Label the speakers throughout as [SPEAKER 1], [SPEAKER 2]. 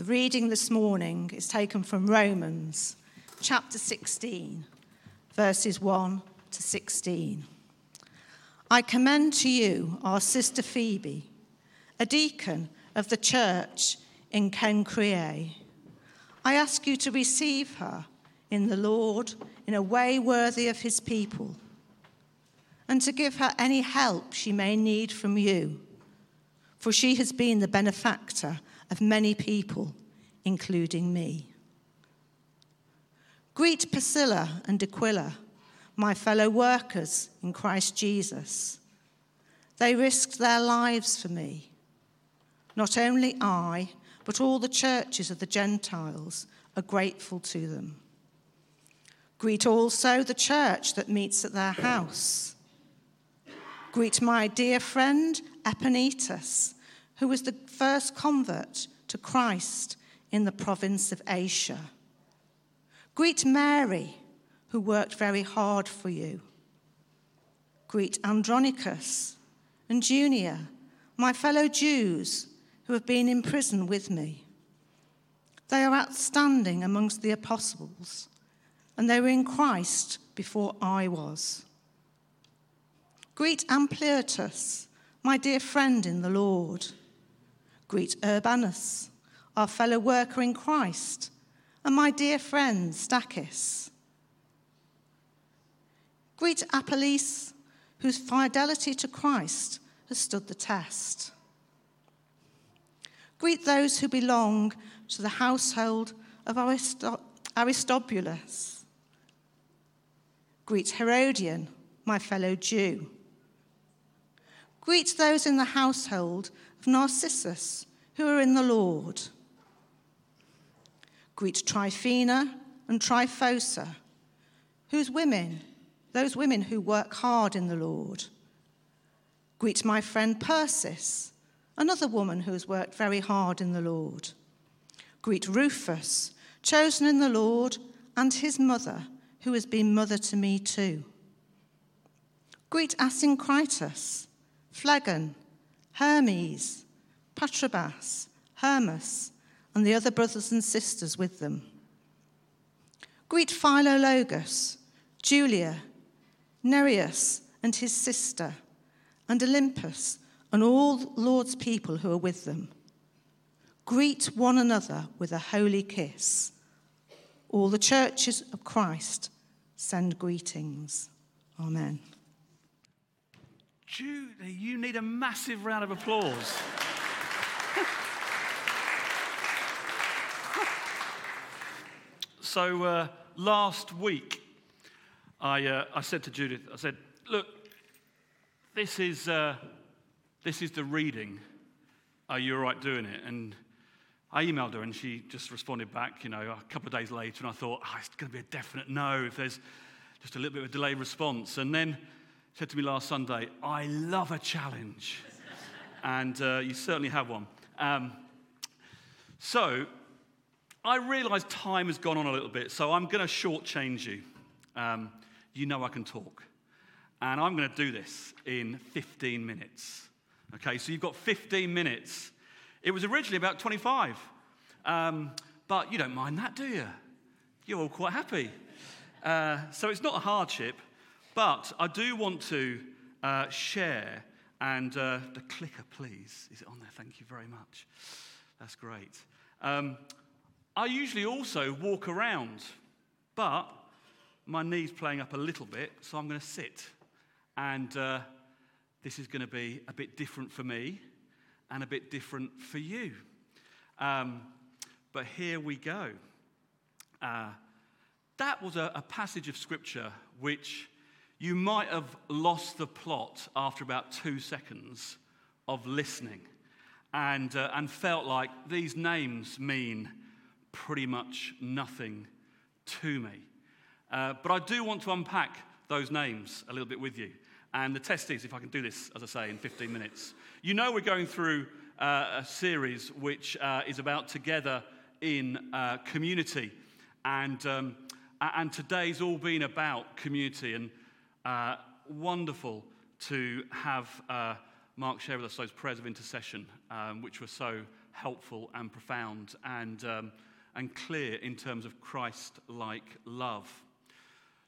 [SPEAKER 1] The reading this morning is taken from Romans chapter 16, verses 1 to 16. I commend to you our sister Phoebe, a deacon of the church in Cenchreae. I ask you to receive her in the Lord in a way worthy of his people, and to give her any help she may need from you, for she has been the benefactor of many people, including me. Greet Priscilla and Aquila, my fellow workers in Christ Jesus. They risked their lives for me. Not only I, but all the churches of the Gentiles are grateful to them. Greet also the church that meets at their house. Greet my dear friend Epaenetus, who was the first convert to Christ in the province of Asia. Greet Mary, who worked very hard for you. Greet Andronicus and Junia, my fellow Jews who have been in prison with me. They are outstanding amongst the apostles and they were in Christ before I was. Greet Ampliatus, my dear friend in the Lord. Greet Urbanus, our fellow worker in Christ, and my dear friend Stachys. Greet Apelles, whose fidelity to Christ has stood the test. Greet those who belong to the household of Aristobulus Greet Herodion, my fellow Jew. Greet those in the household of Narcissus who are in the Lord. Greet Tryphena and Tryphosa, whose women, those women who work hard in the Lord. Greet my friend Persis, another woman who has worked very hard in the Lord. Greet Rufus, chosen in the Lord, and his mother who has been mother to me too. Greet Asyncritus, Phlegon, Hermes, Patrobas, Hermas, and the other brothers and sisters with them. Greet Philologus, Julia, Nereus and his sister, and Olympus, and all Lord's people who are with them. Greet one another with a holy kiss. All the churches of Christ send greetings. Amen.
[SPEAKER 2] Judy, you need a massive round of applause. so, uh, last week, I, uh, I said to Judith, I said, Look, this is, uh, this is the reading. Are you all right doing it? And I emailed her and she just responded back, you know, a couple of days later, and I thought, oh, it's going to be a definite no if there's just a little bit of a delayed response. And then said to me last Sunday, I love a challenge. and uh, you certainly have one. Um, so I realize time has gone on a little bit, so I'm going to shortchange you. Um, you know I can talk. And I'm going to do this in 15 minutes. Okay, so you've got 15 minutes it was originally about 25. Um, but you don't mind that, do you? You're all quite happy. Uh, so it's not a hardship, but I do want to uh, share. And uh, the clicker, please. Is it on there? Thank you very much. That's great. Um, I usually also walk around, but my knee's playing up a little bit, so I'm going to sit. And uh, this is going to be a bit different for me and a bit different for you. Um, but here we go. Uh, that was a, a passage of scripture which you might have lost the plot after about two seconds of listening and, uh, and felt like these names mean pretty much nothing to me. Uh, but I do want to unpack those names a little bit with you. And the test is if I can do this, as I say, in 15 minutes. You know, we're going through uh, a series which uh, is about together in uh, community. And, um, and today's all been about community. And uh, wonderful to have uh, Mark share with us those prayers of intercession, um, which were so helpful and profound and, um, and clear in terms of Christ like love.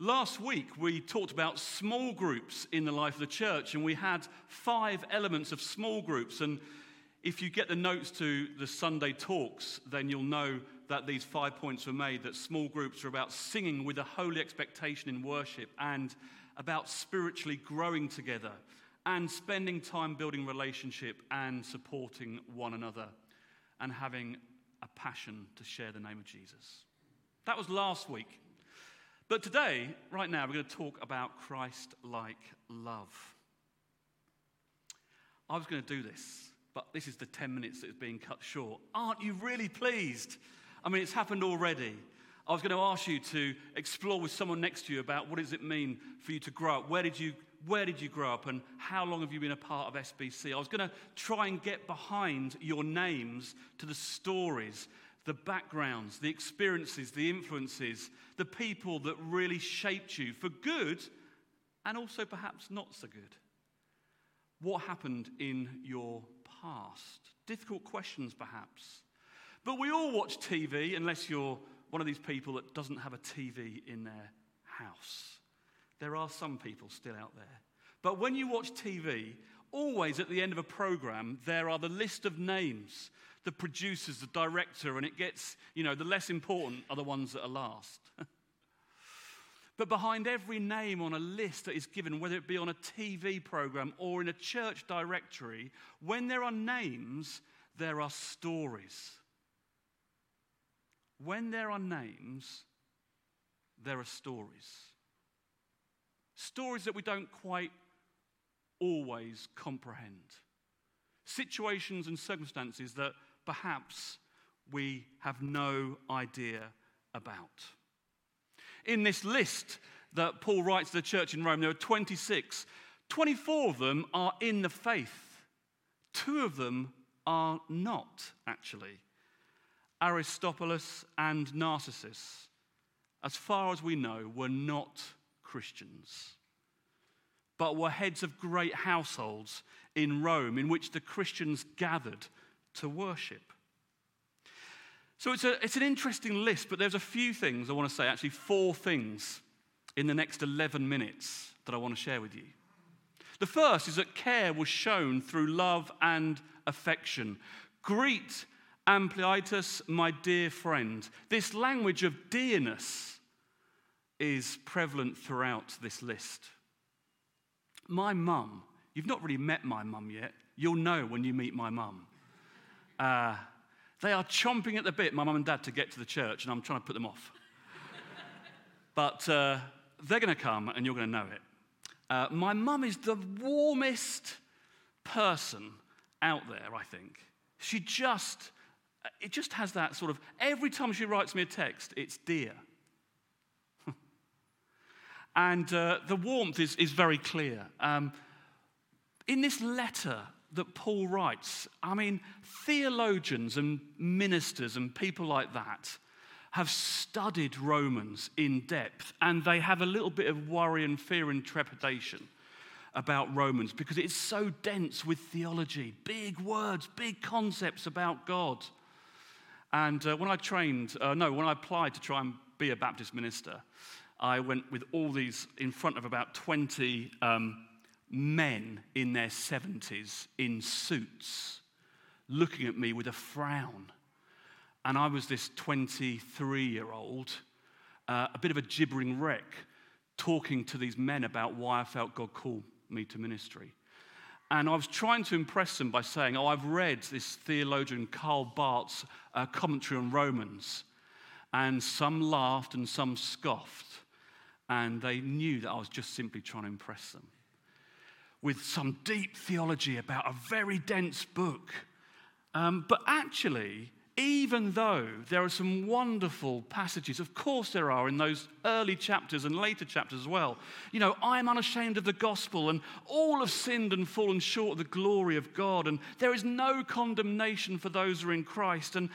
[SPEAKER 2] Last week, we talked about small groups in the life of the church, and we had five elements of small groups. And if you get the notes to the Sunday talks, then you'll know that these five points were made that small groups are about singing with a holy expectation in worship and about spiritually growing together and spending time building relationship and supporting one another and having a passion to share the name of Jesus. That was last week. But today, right now, we're going to talk about Christ like love. I was going to do this, but this is the 10 minutes that is being cut short. Aren't you really pleased? I mean, it's happened already. I was going to ask you to explore with someone next to you about what does it mean for you to grow up? Where did you, where did you grow up and how long have you been a part of SBC? I was going to try and get behind your names to the stories the backgrounds, the experiences, the influences, the people that really shaped you for good and also perhaps not so good. What happened in your past? Difficult questions, perhaps. But we all watch TV, unless you're one of these people that doesn't have a TV in their house. There are some people still out there. But when you watch TV, always at the end of a program, there are the list of names the producers, the director, and it gets, you know, the less important are the ones that are last. but behind every name on a list that is given, whether it be on a TV program or in a church directory, when there are names, there are stories. When there are names, there are stories. Stories that we don't quite always comprehend. Situations and circumstances that perhaps we have no idea about. In this list that Paul writes to the church in Rome, there are 26. 24 of them are in the faith, two of them are not, actually. Aristobulus and Narcissus, as far as we know, were not Christians, but were heads of great households in Rome in which the Christians gathered to worship. So it's, a, it's an interesting list, but there's a few things I want to say, actually, four things in the next 11 minutes that I want to share with you. The first is that care was shown through love and affection. Greet Ampliatus, my dear friend. This language of dearness is prevalent throughout this list. My mum, you've not really met my mum yet. You'll know when you meet my mum. Uh, they are chomping at the bit, my mum and dad, to get to the church, and I'm trying to put them off. but uh, they're going to come, and you're going to know it. Uh, my mum is the warmest person out there, I think. She just, it just has that sort of, every time she writes me a text, it's dear. and uh, the warmth is, is very clear. Um, in this letter, that Paul writes. I mean, theologians and ministers and people like that have studied Romans in depth, and they have a little bit of worry and fear and trepidation about Romans because it's so dense with theology, big words, big concepts about God. And uh, when I trained, uh, no, when I applied to try and be a Baptist minister, I went with all these in front of about 20 um, men in their 70s in suits looking at me with a frown. And I was this 23 year old, uh, a bit of a gibbering wreck, talking to these men about why I felt God called me to ministry. And I was trying to impress them by saying, Oh, I've read this theologian Karl Barth's uh, commentary on Romans. And some laughed and some scoffed. And they knew that I was just simply trying to impress them with some deep theology about a very dense book. Um, but actually, even though there are some wonderful passages, of course there are in those early chapters and later chapters as well. You know, I am unashamed of the gospel, and all have sinned and fallen short of the glory of God, and there is no condemnation for those who are in Christ. And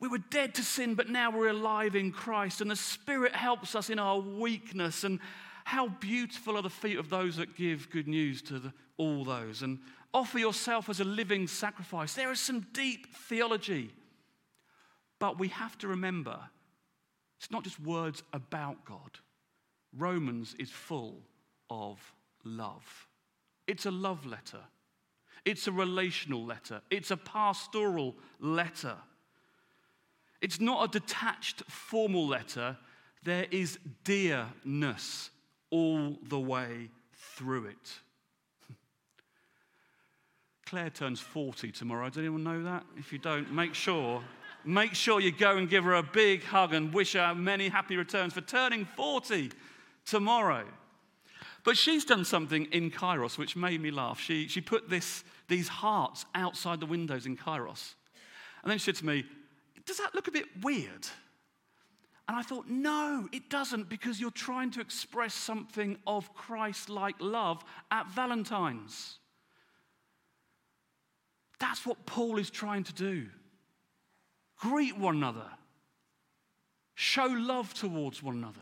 [SPEAKER 2] we were dead to sin, but now we're alive in Christ, and the Spirit helps us in our weakness. And how beautiful are the feet of those that give good news to the, all those. And Offer yourself as a living sacrifice. There is some deep theology. But we have to remember it's not just words about God. Romans is full of love. It's a love letter, it's a relational letter, it's a pastoral letter. It's not a detached formal letter, there is dearness all the way through it. Claire turns 40 tomorrow. Does anyone know that? If you don't, make sure. Make sure you go and give her a big hug and wish her many happy returns for turning 40 tomorrow. But she's done something in Kairos which made me laugh. She, she put this, these hearts outside the windows in Kairos. And then she said to me, Does that look a bit weird? And I thought, No, it doesn't, because you're trying to express something of Christ like love at Valentine's. That's what Paul is trying to do. Greet one another, show love towards one another.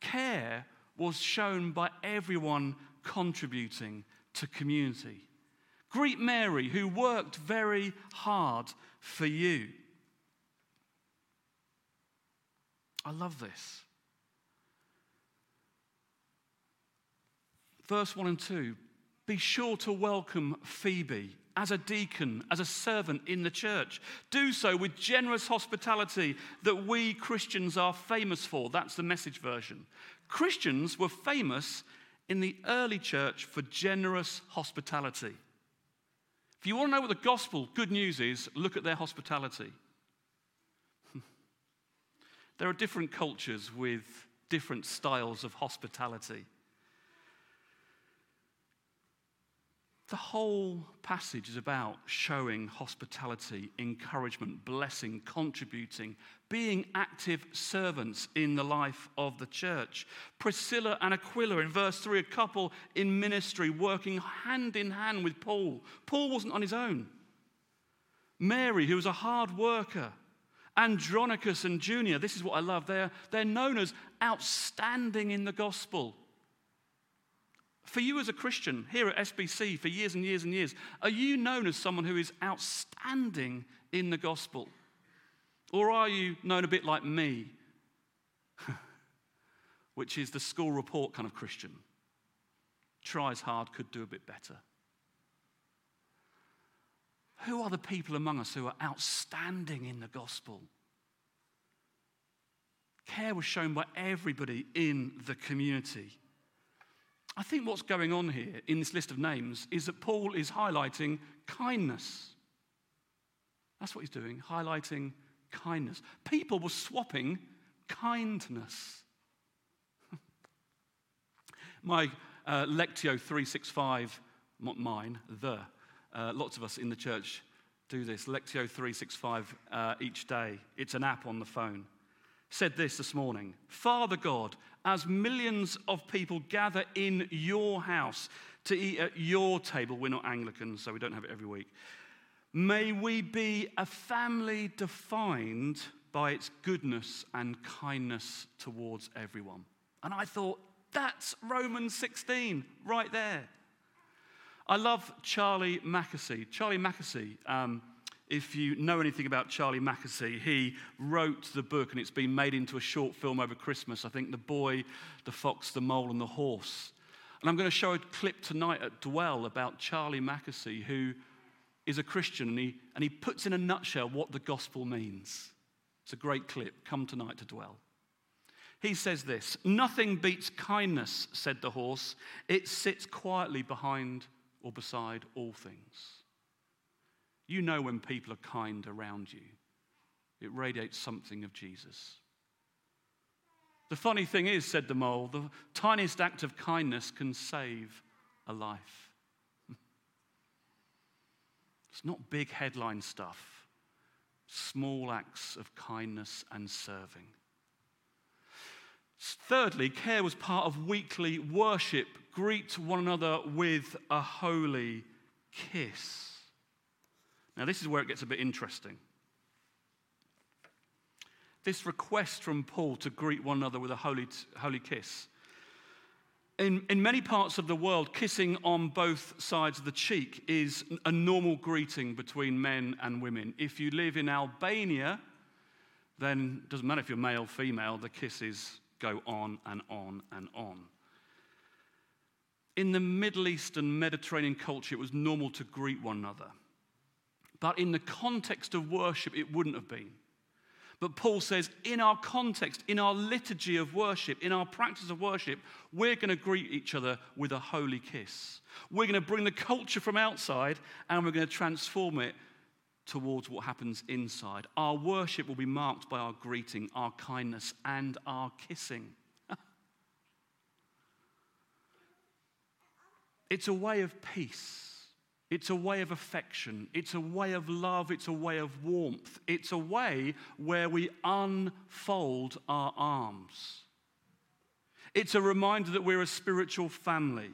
[SPEAKER 2] Care was shown by everyone contributing to community. Greet Mary, who worked very hard for you. I love this. Verse 1 and 2 Be sure to welcome Phoebe as a deacon, as a servant in the church. Do so with generous hospitality that we Christians are famous for. That's the message version. Christians were famous in the early church for generous hospitality. If you want to know what the gospel good news is, look at their hospitality. there are different cultures with different styles of hospitality. The whole passage is about showing hospitality, encouragement, blessing, contributing, being active servants in the life of the church. Priscilla and Aquila in verse 3, a couple in ministry working hand in hand with Paul. Paul wasn't on his own. Mary, who was a hard worker, Andronicus and Junia, this is what I love, they're, they're known as outstanding in the gospel. For you as a Christian here at SBC for years and years and years, are you known as someone who is outstanding in the gospel? Or are you known a bit like me, which is the school report kind of Christian? Tries hard, could do a bit better. Who are the people among us who are outstanding in the gospel? Care was shown by everybody in the community. I think what's going on here in this list of names is that Paul is highlighting kindness. That's what he's doing, highlighting kindness. People were swapping kindness. My uh, Lectio 365, not mine, the, uh, lots of us in the church do this. Lectio 365 uh, each day. It's an app on the phone. Said this this morning Father God, as millions of people gather in your house to eat at your table, we're not Anglicans, so we don't have it every week. May we be a family defined by its goodness and kindness towards everyone. And I thought, that's Romans 16 right there. I love Charlie Mackesy. Charlie Mackesy, um, if you know anything about Charlie Mackesy, he wrote the book and it's been made into a short film over Christmas. I think The Boy, the Fox, the Mole, and the Horse. And I'm going to show a clip tonight at Dwell about Charlie Mackesy, who is a Christian, and he, and he puts in a nutshell what the gospel means. It's a great clip. Come tonight to dwell. He says this Nothing beats kindness, said the horse. It sits quietly behind or beside all things. You know when people are kind around you, it radiates something of Jesus. The funny thing is, said the mole, the tiniest act of kindness can save a life. It's not big headline stuff, small acts of kindness and serving. Thirdly, care was part of weekly worship. Greet one another with a holy kiss. Now, this is where it gets a bit interesting. This request from Paul to greet one another with a holy, holy kiss In, in many parts of the world, kissing on both sides of the cheek is a normal greeting between men and women. If you live in Albania, then it doesn't matter if you're male, or female, the kisses go on and on and on. In the Middle East and Mediterranean culture, it was normal to greet one another. But in the context of worship, it wouldn't have been. But Paul says, in our context, in our liturgy of worship, in our practice of worship, we're going to greet each other with a holy kiss. We're going to bring the culture from outside and we're going to transform it towards what happens inside. Our worship will be marked by our greeting, our kindness, and our kissing. it's a way of peace. It's a way of affection. It's a way of love. It's a way of warmth. It's a way where we unfold our arms. It's a reminder that we're a spiritual family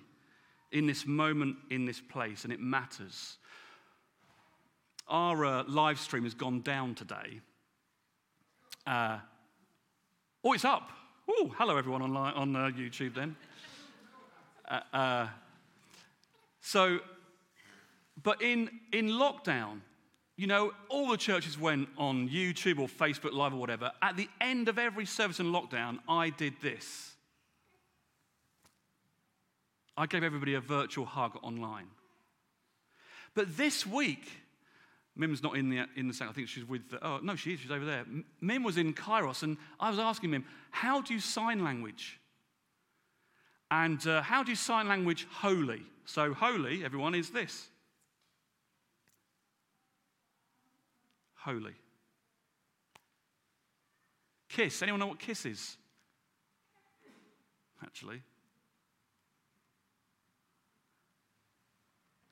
[SPEAKER 2] in this moment, in this place, and it matters. Our uh, live stream has gone down today. Uh, oh, it's up. Oh, hello, everyone on, on uh, YouTube then. Uh, uh, so, but in, in lockdown, you know, all the churches went on YouTube or Facebook Live or whatever. At the end of every service in lockdown, I did this. I gave everybody a virtual hug online. But this week, Mim's not in the, in the second. I think she's with, the, oh, no, she is. She's over there. Mim was in Kairos, and I was asking Mim, how do you sign language? And uh, how do you sign language holy? So, holy, everyone, is this. Holy. Kiss. Anyone know what kiss is? Actually.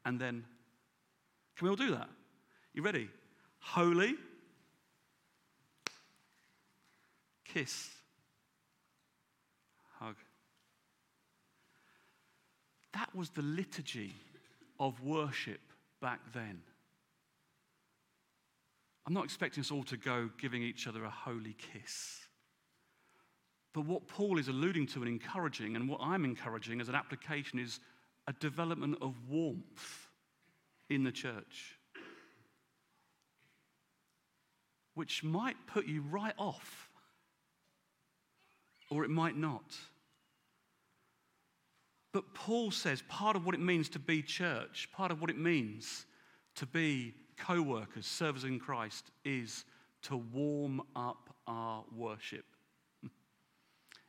[SPEAKER 2] And then, can we all do that? You ready? Holy. Kiss. Hug. That was the liturgy of worship back then. I'm not expecting us all to go giving each other a holy kiss. But what Paul is alluding to and encouraging, and what I'm encouraging as an application, is a development of warmth in the church, which might put you right off, or it might not. But Paul says part of what it means to be church, part of what it means to be co workers, servers in Christ, is to warm up our worship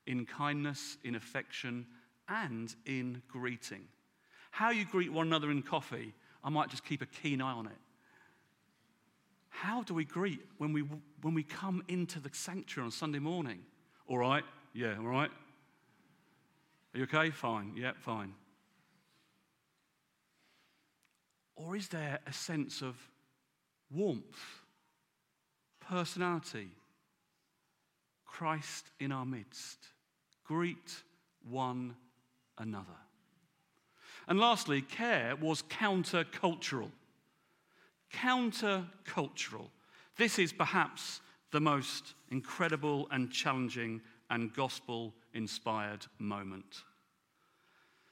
[SPEAKER 2] in kindness, in affection, and in greeting. How you greet one another in coffee, I might just keep a keen eye on it. How do we greet when we, when we come into the sanctuary on Sunday morning? All right? Yeah, all right? Are you okay? Fine. Yeah, fine. Or is there a sense of warmth, personality, Christ in our midst. Greet one another. And lastly, care was countercultural. Countercultural. This is perhaps the most incredible and challenging and gospel inspired moment.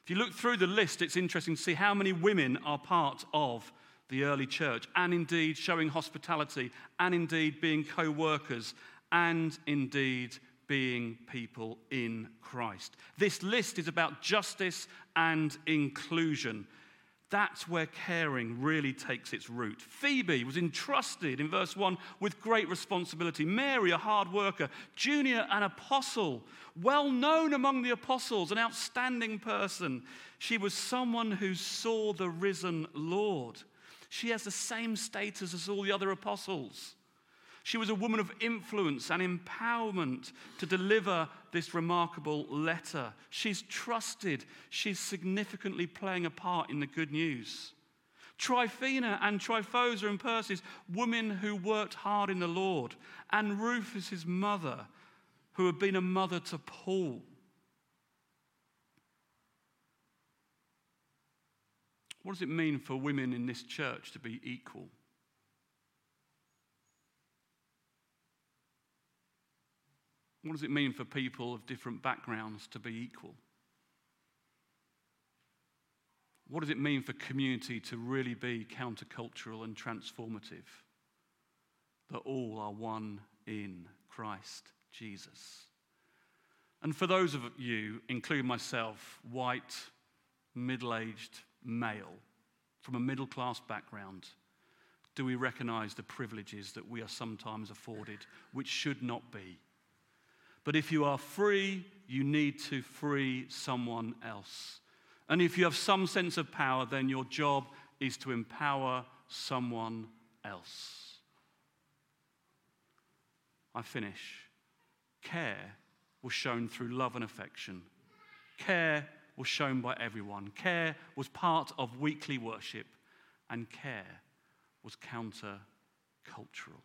[SPEAKER 2] If you look through the list, it's interesting to see how many women are part of the early church, and indeed showing hospitality, and indeed being co workers, and indeed being people in Christ. This list is about justice and inclusion. That's where caring really takes its root. Phoebe was entrusted in verse 1 with great responsibility. Mary, a hard worker. Junia, an apostle, well known among the apostles, an outstanding person. She was someone who saw the risen Lord. She has the same status as all the other apostles. She was a woman of influence and empowerment to deliver this remarkable letter. She's trusted. She's significantly playing a part in the good news. Tryphena and Tryphosa and Persis, women who worked hard in the Lord, and Rufus, mother, who had been a mother to Paul. What does it mean for women in this church to be equal? What does it mean for people of different backgrounds to be equal? What does it mean for community to really be countercultural and transformative? That all are one in Christ Jesus. And for those of you, including myself, white, middle aged male, from a middle class background, do we recognize the privileges that we are sometimes afforded, which should not be? But if you are free, you need to free someone else. And if you have some sense of power, then your job is to empower someone else. I finish. Care was shown through love and affection. Care was shown by everyone. Care was part of weekly worship, and care was counter cultural.